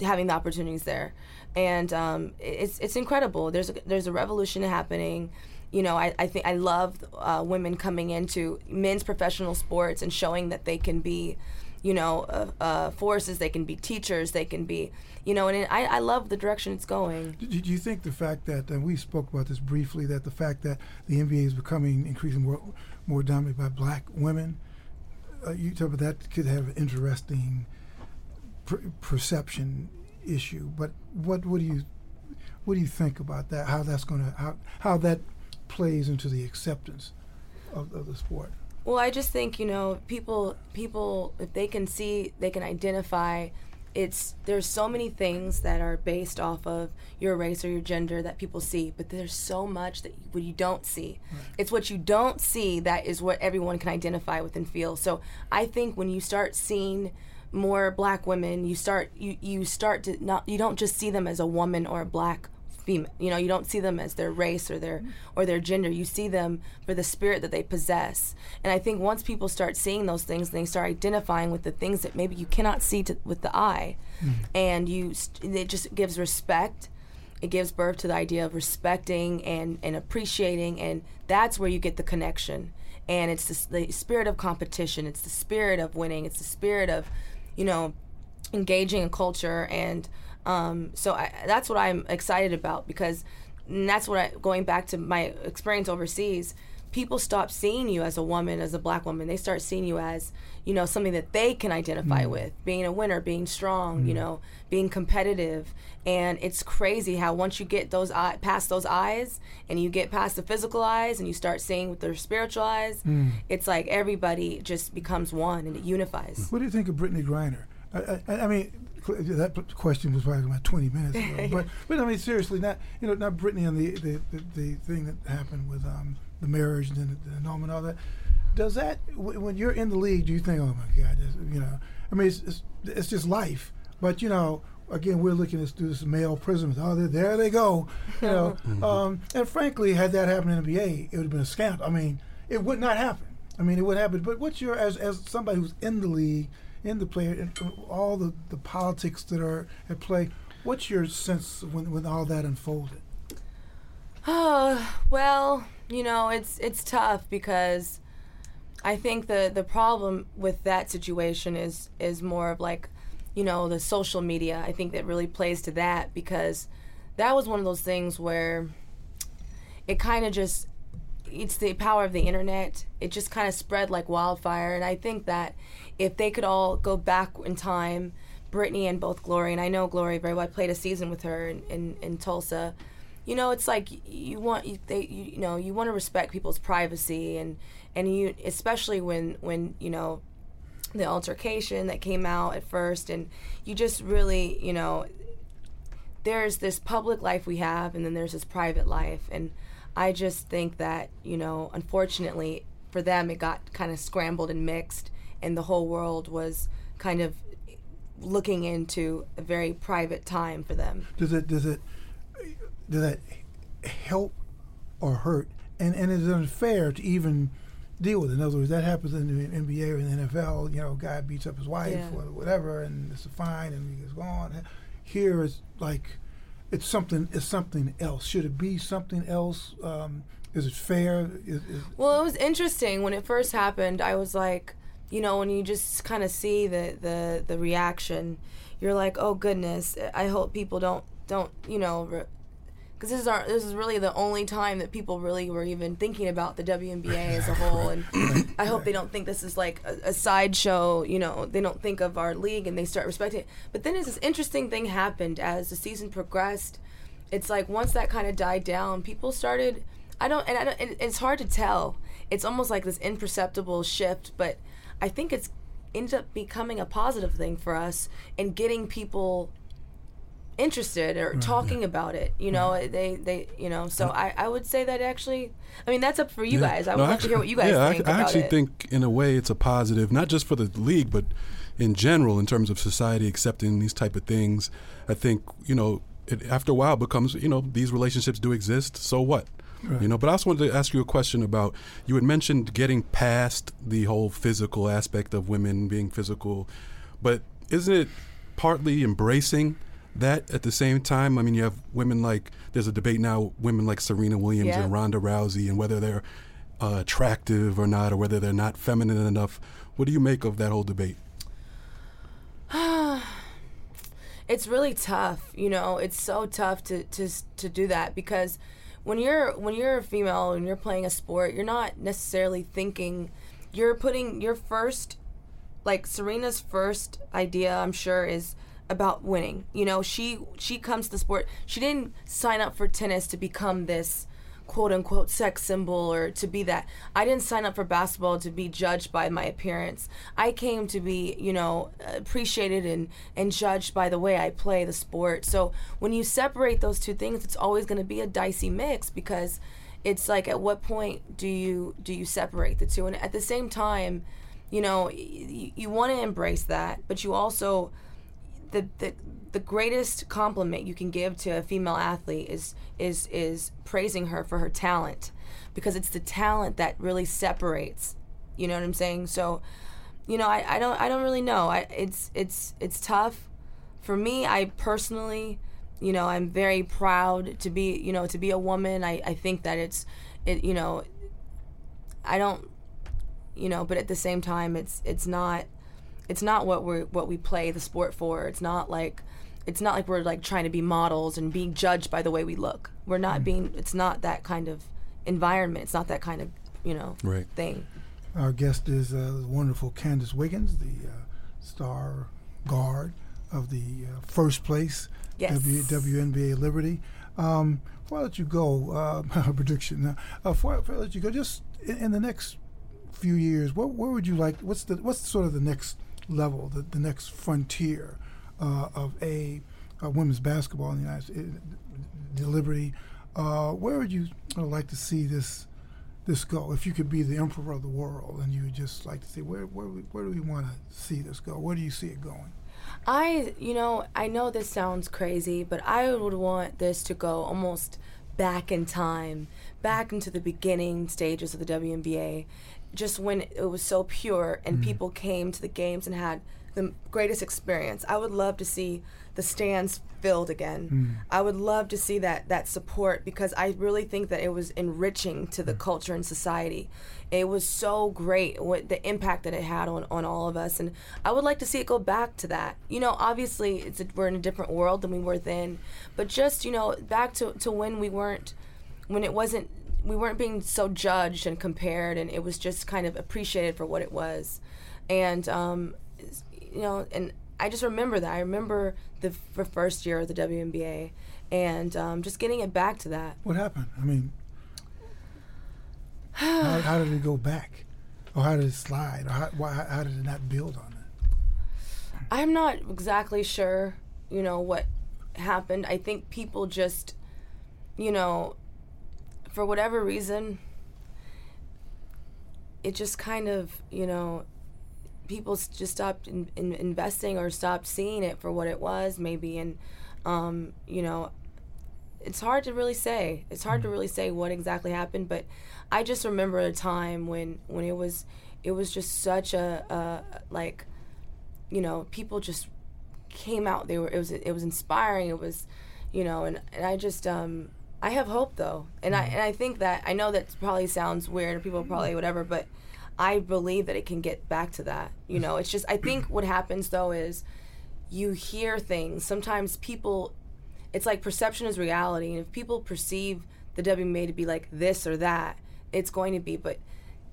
[SPEAKER 5] having the opportunities there, and um, it's it's incredible. There's a, there's a revolution happening. You know, I, I think I love uh, women coming into men's professional sports and showing that they can be, you know, uh, uh, forces. They can be teachers. They can be, you know, and it, I I love the direction it's going.
[SPEAKER 3] Do do you think the fact that, and we spoke about this briefly, that the fact that the NBA is becoming increasingly more, more dominated by black women, uh, you talk about that could have interesting per- perception issue. But what what do you what do you think about that? How that's going to how how that plays into the acceptance of, of the sport?
[SPEAKER 5] Well, I just think you know people people if they can see they can identify. It's there's so many things that are based off of your race or your gender that people see, but there's so much that you, what you don't see. It's what you don't see that is what everyone can identify with and feel. So I think when you start seeing more black women, you start you you start to not you don't just see them as a woman or a black female. You know, you don't see them as their race or their or their gender. You see them for the spirit that they possess. And I think once people start seeing those things, they start identifying with the things that maybe you cannot see to, with the eye, mm-hmm. and you st- it just gives respect. It gives birth to the idea of respecting and and appreciating, and that's where you get the connection. And it's the, the spirit of competition. It's the spirit of winning. It's the spirit of, you know, engaging in culture. And um, so I, that's what I'm excited about because that's what I, going back to my experience overseas people stop seeing you as a woman as a black woman. They start seeing you as you know something that they can identify mm. with being a winner being strong you mm. know being competitive. And it's crazy how once you get those eye, past those eyes and you get past the physical eyes and you start seeing with their spiritual eyes mm. it's like everybody just becomes one and it unifies.
[SPEAKER 3] What do you think of Brittney Griner? I, I, I mean, that question was probably about 20 minutes ago. but, but I mean, seriously, not you know, not Brittney and the the, the, the thing that happened with um, the marriage and the, the annulment and all that. Does that w- when you're in the league, do you think, oh my God, this, you know? I mean, it's, it's it's just life. But you know, again, we're looking at through this male prism. Oh, there, there they go. You know, um, and frankly, had that happened in the NBA, it would have been a scandal. I mean, it would not happen. I mean, it would happen. But what's your as as somebody who's in the league, in the player, and all the, the politics that are at play? What's your sense when when all that unfolded?
[SPEAKER 5] Oh, well, you know, it's it's tough because I think the the problem with that situation is is more of like, you know, the social media. I think that really plays to that because that was one of those things where it kind of just it's the power of the internet. It just kind of spread like wildfire, and I think that if they could all go back in time, Brittney and both Glory, and I know Glory very well. I played a season with her in, in, in Tulsa. You know, it's like you want you, they you, you know you want to respect people's privacy and and you especially when when you know the altercation that came out at first and you just really you know there's this public life we have and then there's this private life and i just think that you know unfortunately for them it got kind of scrambled and mixed and the whole world was kind of looking into a very private time for them.
[SPEAKER 3] Does it does it does that help or hurt? And and is it unfair to even deal with it? In other words, that happens in the NBA or in the NFL. You know, a guy beats up his wife
[SPEAKER 5] Yeah.
[SPEAKER 3] or whatever, and it's a fine, and he goes on. Here it's like it's something. It's something else. Should it be something else? Um, is it fair? Is, is,
[SPEAKER 5] Well, it was interesting when it first happened. I was like, you know, when you just kind of see the, the the reaction, you're like, oh goodness. I hope people don't don't you know, because this is our this is really the only time that people really were even thinking about the WNBA as a whole, and I hope they don't think this is like a, a sideshow. You know, they don't think of our league and they start respecting it. But then as this interesting thing happened as the season progressed it's like once that kind of died down, people started. I don't, and I don't, it, it's hard to tell. It's almost like this imperceptible shift, but I think it's ended up becoming a positive thing for us and getting people interested or talking about it you know mm-hmm. they they you know so mm. I, I would say that actually i mean that's up for you
[SPEAKER 4] Yeah.
[SPEAKER 5] guys i would
[SPEAKER 4] No,
[SPEAKER 5] love
[SPEAKER 4] actually-
[SPEAKER 5] to hear what you guys
[SPEAKER 4] yeah,
[SPEAKER 5] think
[SPEAKER 4] I, I actually
[SPEAKER 5] it
[SPEAKER 4] think in a way it's a positive, not just for the league, but in general in terms of society accepting these type of things. I think you know it, after a while becomes you know these relationships do exist. So what? You know, but I also wanted to ask you a question about you had mentioned getting past the whole physical aspect of women being physical, but isn't it partly embracing that at the same time? I mean, you have women like there's a debate now, women like Serena Williams
[SPEAKER 5] Yeah.
[SPEAKER 4] and Ronda Rousey, and whether they're uh, attractive or not, or whether they're not feminine enough. What do you make of that whole debate?
[SPEAKER 5] it's really tough you know it's so tough to to to do that because when you're when you're a female and you're playing a sport you're not necessarily thinking you're putting your first like Serena's first idea I'm sure is about winning you know she she comes to sport she didn't sign up for tennis to become this quote unquote sex symbol or to be that. I didn't sign up for basketball to be judged by my appearance. I came to be, you know, appreciated and, and judged by the way I play the sport. So when you separate those two things, it's always going to be a dicey mix because it's like at what point do you do you separate the two? And at the same time, you know, y- you want to embrace that, but you also the, the the greatest compliment you can give to a female athlete is is is praising her for her talent because it's the talent that really separates you know what i'm saying? So you know i, I don't i don't really know. I, it's it's it's tough. For me i personally you know i'm very proud to be you know to be a woman. I, I think that it's it you know i don't you know but at the same time it's it's not it's not what we're what we play the sport for it's not like it's not like we're like trying to be models and being judged by the way we look we're not being it's not that kind of environment it's not that kind of you know
[SPEAKER 4] Right.
[SPEAKER 5] thing
[SPEAKER 3] Our guest is uh, the wonderful Candice Wiggins, the uh, star guard of the uh, first place
[SPEAKER 5] Yes.
[SPEAKER 3] w, WNBA Liberty. Um, before I let you go, uh, my prediction. Uh, before, before I let you go, just in, in the next few years, what where would you like? What's the what's sort of the next level, the, the next frontier uh, of a, uh women's basketball in the United States, the Liberty? Uh, where would you uh, like to see this? this go? If you could be the emperor of the world, and you would just like to see where where where do we want to see this go? Where do you see it going?
[SPEAKER 5] I, you know, I know this sounds crazy, but I would want this to go almost back in time, back into the beginning stages of the WNBA, just when it was so pure and mm-hmm. people came to the games and had the greatest experience. I would love to see the stands filled again. Mm. I would love to see that that support because I really think that it was enriching to the mm. culture and society. It was so great what the impact that it had on, on all of us and I would like to see it go back to that. You know, obviously it's a, we're in a different world than we were then, but just, you know, back to to when we weren't when it wasn't we weren't being so judged and compared and it was just kind of appreciated for what it was. And um, you know and i just remember that. I remember the f- first year of the WNBA and um, just getting it back to that.
[SPEAKER 3] What happened? I mean, how, how did it go back, or how did it slide, or how, why, how did it not build on it?
[SPEAKER 5] i'm not exactly sure you know what happened. I think people just you know for whatever reason it just kind of you know people just stopped in, in investing or stopped seeing it for what it was maybe. And um, you know it's hard to really say. It's hard to really say what exactly happened but i just remember a time when when it was it was just such a, a like you know people just came out. They were it was it was inspiring. It was you know and, and i just um i have hope though. And i mm-hmm. and i think that i know that probably sounds weird people mm-hmm. probably whatever but i believe that it can get back to that you know? It's just i think what happens though is you hear things. Sometimes people it's like perception is reality and if people perceive the WNBA to be like this or that it's going to be. But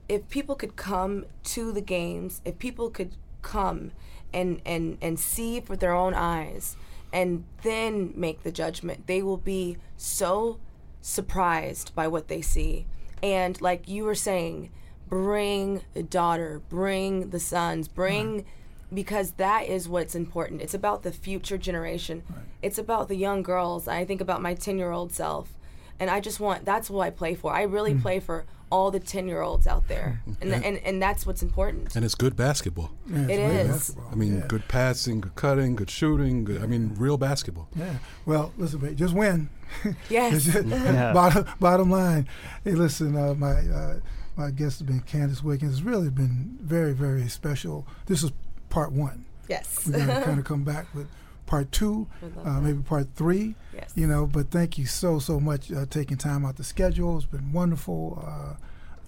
[SPEAKER 5] if people could come to the games if people could come and and and see with their own eyes and then make the judgment. They will be so surprised by what they see. And like you were saying, bring the daughter, bring the sons, bring because that is what's important. It's about the future generation. It's about the young girls. I think about my 10-year-old self. And I just want that's what I play for. I really play for all the 10-year-olds out there. And, and and that's what's important.
[SPEAKER 4] And it's good basketball.
[SPEAKER 3] Yeah, it's
[SPEAKER 5] It
[SPEAKER 3] great
[SPEAKER 5] is.
[SPEAKER 3] basketball.
[SPEAKER 4] I mean,
[SPEAKER 3] yeah.
[SPEAKER 4] good passing, good cutting, good shooting. Good, I mean, real basketball.
[SPEAKER 3] Yeah. Well, listen, babe, just win.
[SPEAKER 5] Yes.
[SPEAKER 3] bottom, bottom line. Hey, listen, uh, my uh, my guest has been Candice Wiggins. It's really been very, very special. This is part one.
[SPEAKER 5] yes.
[SPEAKER 3] We're going to kind of come back with part two, uh, maybe part three.
[SPEAKER 5] Yes.
[SPEAKER 3] You know, but thank you so, so much uh, taking time out the schedule. It's been wonderful. Uh,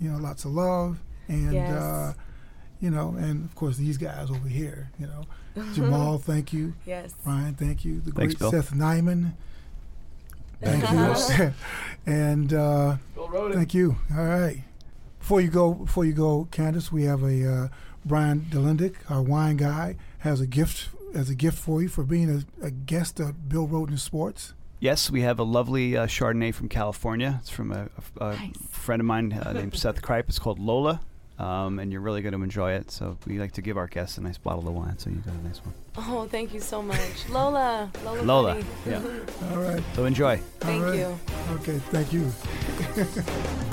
[SPEAKER 3] you know, lots of love. And,
[SPEAKER 5] Yes.
[SPEAKER 3] uh, you know, and of course, these guys over here, you know. Jamal, thank you.
[SPEAKER 5] Yes.
[SPEAKER 3] Brian, thank you. The
[SPEAKER 7] Thanks,
[SPEAKER 3] great
[SPEAKER 7] Bill.
[SPEAKER 3] Seth Nyman. Thank you. and uh, thank you. All right. Before you go, before you go, Candice, we have a uh, Brian Delendick, our wine guy, has a gift as a gift for you for being a, a guest of Bill Rhoden Sports.
[SPEAKER 7] Yes, we have a lovely uh, Chardonnay from California. It's from a, a- a friend of mine uh, named Seth Kripe. It's called Lola, um, and you're really going to enjoy it. So we like to give our guests a nice bottle of wine. So you got a nice one.
[SPEAKER 5] Oh, thank you so much. Lola. Lola.
[SPEAKER 7] Lola,
[SPEAKER 5] Bunny.
[SPEAKER 7] yeah.
[SPEAKER 3] All right.
[SPEAKER 7] So enjoy.
[SPEAKER 5] Thank
[SPEAKER 3] All right.
[SPEAKER 5] you.
[SPEAKER 3] Okay. Thank you.